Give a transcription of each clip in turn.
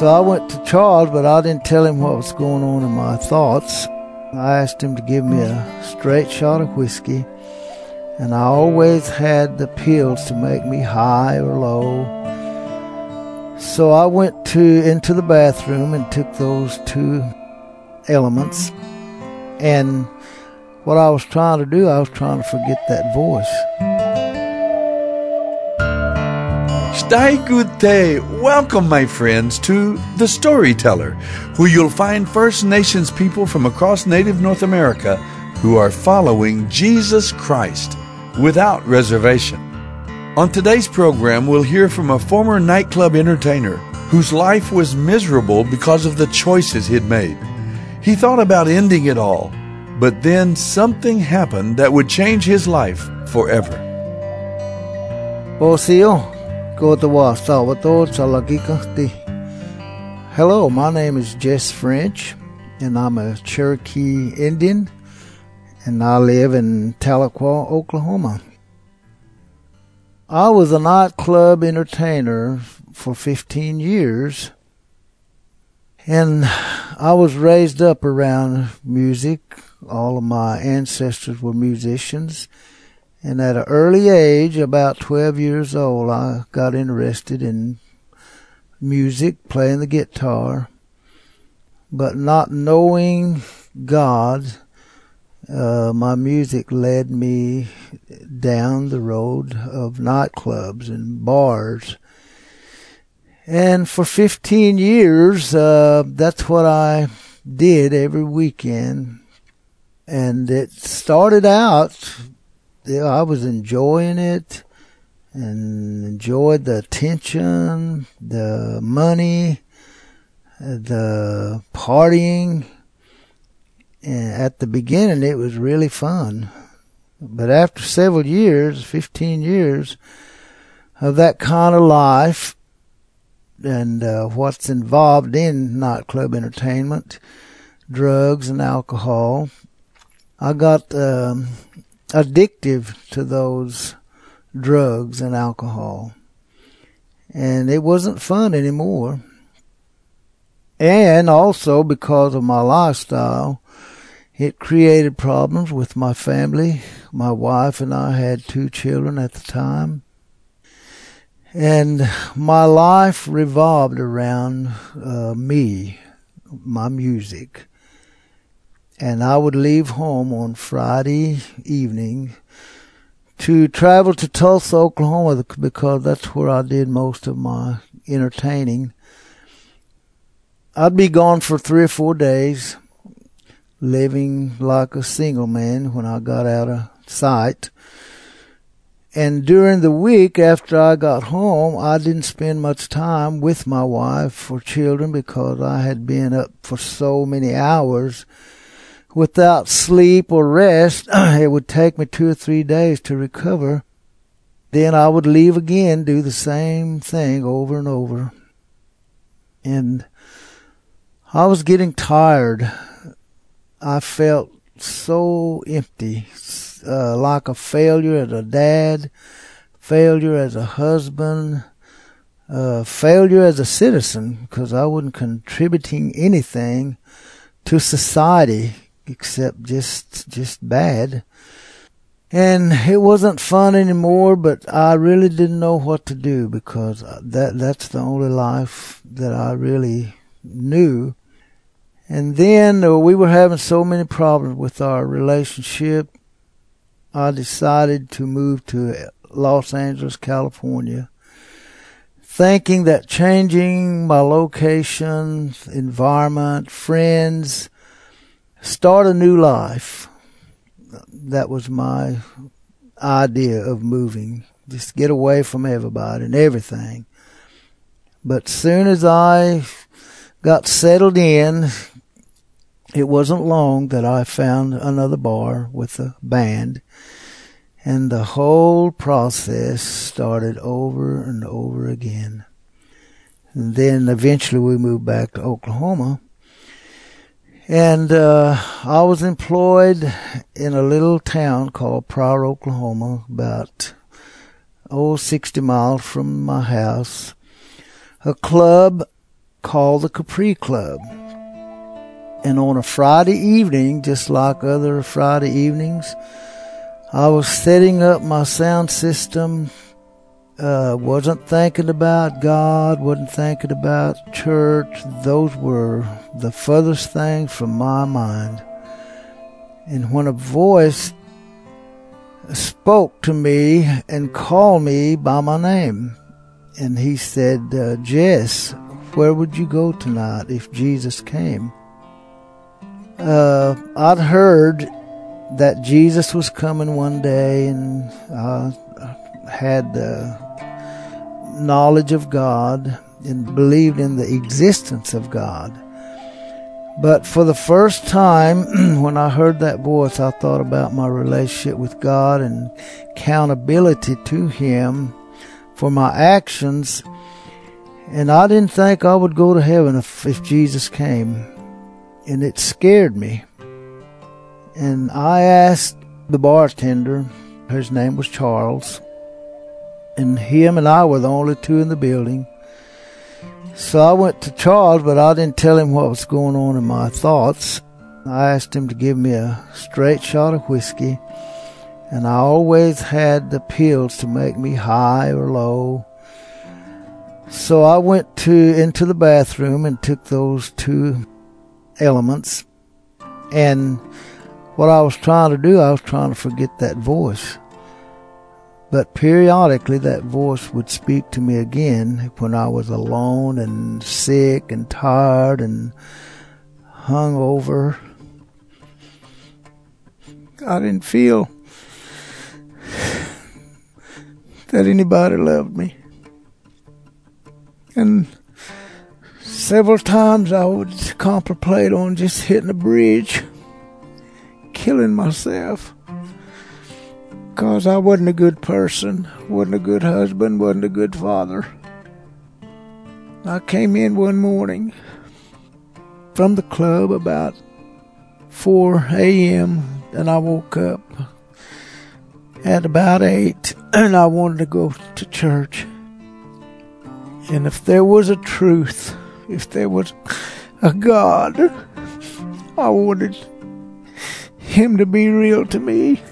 So I went to Charles, but I didn't tell him what was going on in my thoughts. I asked him to give me a straight shot of whiskey, and I always had the pills to make me high or low. So I went to into the bathroom and took those two elements, and what I was trying to do, I was trying to forget that voice. Day. Welcome, my friends, to The Storyteller, where you'll find First Nations people from across native North America who are following Jesus Christ without reservation. On today's program, we'll hear from a former nightclub entertainer whose life was miserable because of the choices he'd made. He thought about ending it all, but then something happened that would change his life forever. Oh, oh. Osiyo, Hello, my name is Jess French, and I'm a Cherokee Indian, and I live in Tahlequah, Oklahoma. I was a nightclub entertainer for 15 years, and I was raised up around music. All of my ancestors were musicians and at an early age, about 12 years old, I got interested in music, playing the guitar, but not knowing God, uh, my music led me down the road of nightclubs and bars. And for 15 years, uh, that's what I did every weekend. And it started out I was enjoying it and enjoyed the attention, the money, the partying. And at the beginning, it was really fun. But after several years, 15 years of that kind of life and uh, what's involved in nightclub entertainment, drugs and alcohol, I got um, addictive to those drugs and alcohol. And it wasn't fun anymore. And also because of my lifestyle, it created problems with my family. My wife and I had two children at the time. And my life revolved around uh, me, my music and I would leave home on Friday evening to travel to Tulsa, Oklahoma, because that's where I did most of my entertaining. I'd be gone for three or four days, living like a single man when I got out of sight. And during the week after I got home, I didn't spend much time with my wife or children because I had been up for so many hours without sleep or rest. it would take me two or three days to recover. Then I would leave again, do the same thing over and over. And I was getting tired. I felt so empty, uh, like a failure as a dad, failure as a husband, uh, failure as a citizen because I wasn't contributing anything to society except just just bad. And it wasn't fun anymore, but I really didn't know what to do because that that's the only life that I really knew. And then uh, we were having so many problems with our relationship. I decided to move to Los Angeles, California, thinking that changing my location, environment, friends, start a new life. That was my idea of moving. Just get away from everybody and everything. But soon as I got settled in, it wasn't long that I found another bar with a band. And the whole process started over and over again. And then eventually we moved back to Oklahoma and uh, I was employed in a little town called Pryor, Oklahoma, about oh 60 miles from my house. A club called the Capri Club. And on a Friday evening, just like other Friday evenings, I was setting up my sound system, uh, wasn't thinking about God, wasn't thinking about church. Those were the furthest things from my mind. And when a voice spoke to me and called me by my name, and he said, uh, Jess, where would you go tonight if Jesus came? Uh, I'd heard that Jesus was coming one day, and I had the knowledge of God and believed in the existence of God. But for the first time, when I heard that voice, I thought about my relationship with God and accountability to Him for my actions. And I didn't think I would go to heaven if, if Jesus came. And it scared me. And I asked the bartender, whose name was Charles, and him and I were the only two in the building. So I went to Charles, but I didn't tell him what was going on in my thoughts. I asked him to give me a straight shot of whiskey, and I always had the pills to make me high or low. So I went to into the bathroom and took those two elements, and what I was trying to do, I was trying to forget that voice. But periodically, that voice would speak to me again when I was alone and sick and tired and hung over. I didn't feel that anybody loved me. And several times I would contemplate on just hitting a bridge killing myself because I wasn't a good person, wasn't a good husband, wasn't a good father. I came in one morning from the club about 4 a.m. and I woke up at about 8 and I wanted to go to church. And if there was a truth, if there was a God, I wanted him to be real to me.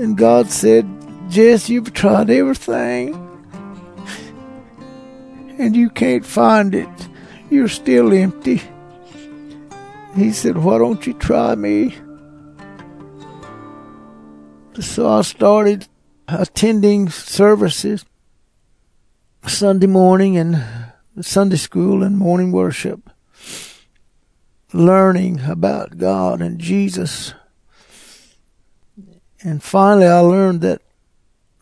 And God said, Jess, you've tried everything and you can't find it. You're still empty. He said, Why don't you try me? So I started attending services Sunday morning and Sunday school and morning worship learning about God and Jesus. And finally, I learned that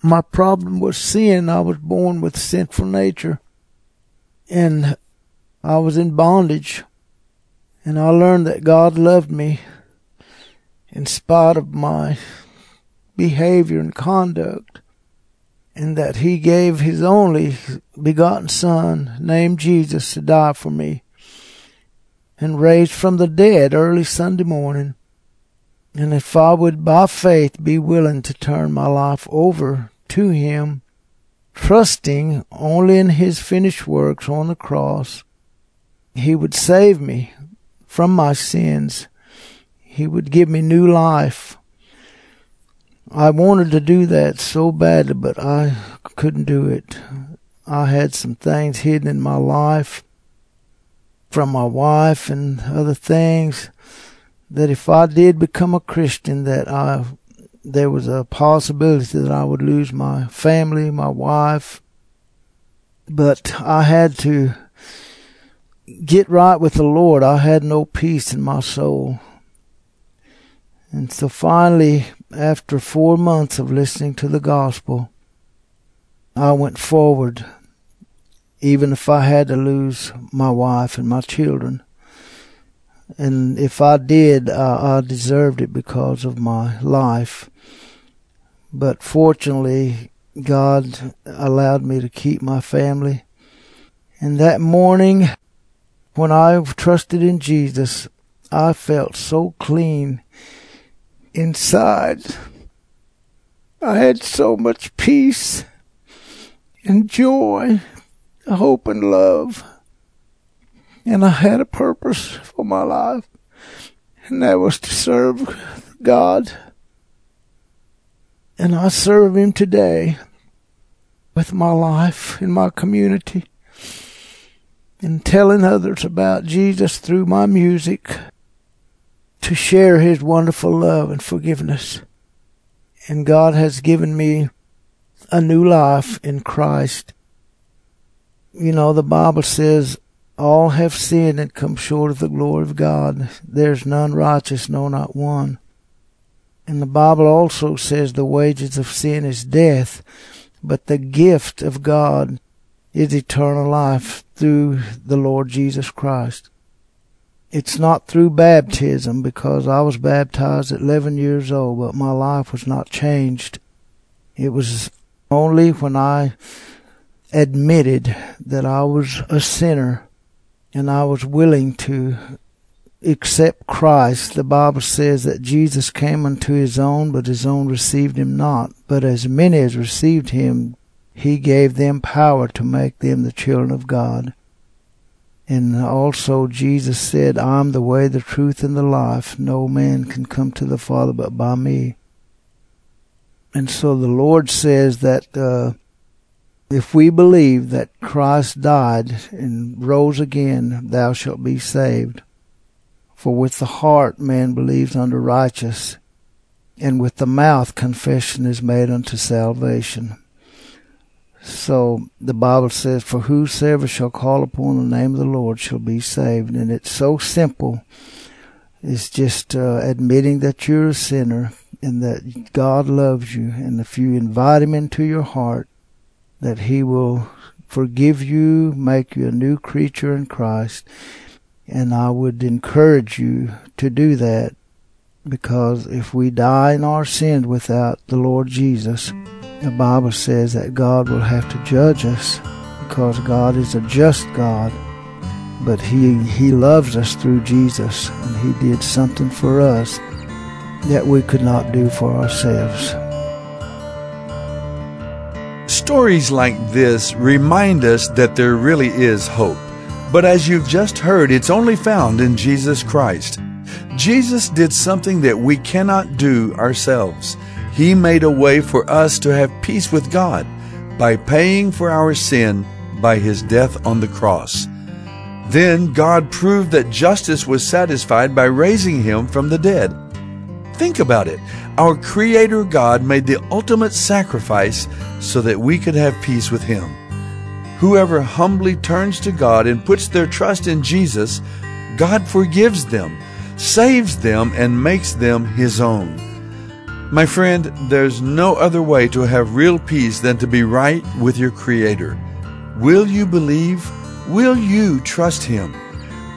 my problem was sin. I was born with sinful nature. And I was in bondage. And I learned that God loved me in spite of my behavior and conduct. And that He gave His only begotten Son, named Jesus, to die for me and raised from the dead early Sunday morning. And if I would by faith be willing to turn my life over to Him, trusting only in His finished works on the cross, He would save me from my sins. He would give me new life. I wanted to do that so badly, but I couldn't do it. I had some things hidden in my life from my wife and other things that if I did become a Christian that I there was a possibility that I would lose my family, my wife. But I had to get right with the Lord. I had no peace in my soul. And so finally, after four months of listening to the gospel, I went forward even if I had to lose my wife and my children. And if I did, I, I deserved it because of my life. But fortunately, God allowed me to keep my family. And that morning, when I trusted in Jesus, I felt so clean inside. I had so much peace and joy hope and love. And I had a purpose for my life, and that was to serve God. And I serve Him today with my life in my community and telling others about Jesus through my music to share His wonderful love and forgiveness. And God has given me a new life in Christ. You know, the Bible says, all have sinned and come short of the glory of God. There's none righteous, no, not one. And the Bible also says the wages of sin is death, but the gift of God is eternal life through the Lord Jesus Christ. It's not through baptism because I was baptized at 11 years old, but my life was not changed. It was only when I admitted that I was a sinner and I was willing to accept Christ. The Bible says that Jesus came unto his own, but his own received him not. But as many as received him, he gave them power to make them the children of God. And also Jesus said, I'm the way, the truth, and the life. No man can come to the Father but by me. And so the Lord says that uh, if we believe that Christ died and rose again, thou shalt be saved. For with the heart man believes unto righteous, and with the mouth confession is made unto salvation. So the Bible says, For whosoever shall call upon the name of the Lord shall be saved. And it's so simple. It's just uh, admitting that you're a sinner and that God loves you. And if you invite Him into your heart, that He will forgive you, make you a new creature in Christ. And I would encourage you to do that because if we die in our sins without the Lord Jesus, the Bible says that God will have to judge us because God is a just God. But He, he loves us through Jesus, and He did something for us that we could not do for ourselves. Stories like this remind us that there really is hope. But as you've just heard, it's only found in Jesus Christ. Jesus did something that we cannot do ourselves. He made a way for us to have peace with God by paying for our sin by His death on the cross. Then God proved that justice was satisfied by raising Him from the dead. Think about it. Our Creator God made the ultimate sacrifice so that we could have peace with Him. Whoever humbly turns to God and puts their trust in Jesus, God forgives them, saves them, and makes them His own. My friend, there's no other way to have real peace than to be right with your Creator. Will you believe? Will you trust Him?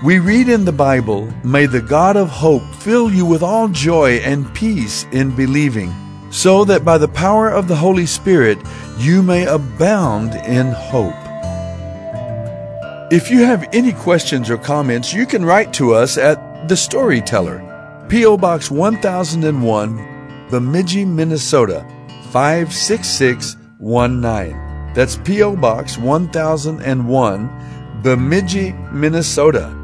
We read in the Bible, May the God of hope fill you with all joy and peace in believing, so that by the power of the Holy Spirit you may abound in hope. If you have any questions or comments, you can write to us at The Storyteller, P.O. Box 1001, Bemidji, Minnesota 56619. That's P.O. Box 1001, Bemidji, Minnesota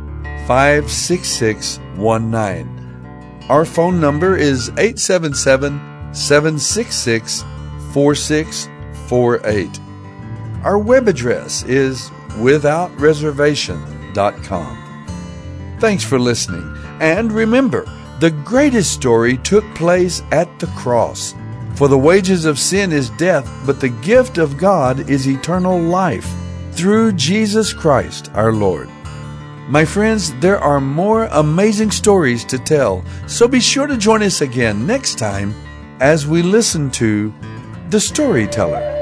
56619. Our phone number is 877 766 4648. Our web address is withoutreservation.com. Thanks for listening. And remember, the greatest story took place at the cross. For the wages of sin is death, but the gift of God is eternal life through Jesus Christ our Lord. My friends, there are more amazing stories to tell, so be sure to join us again next time as we listen to The Storyteller.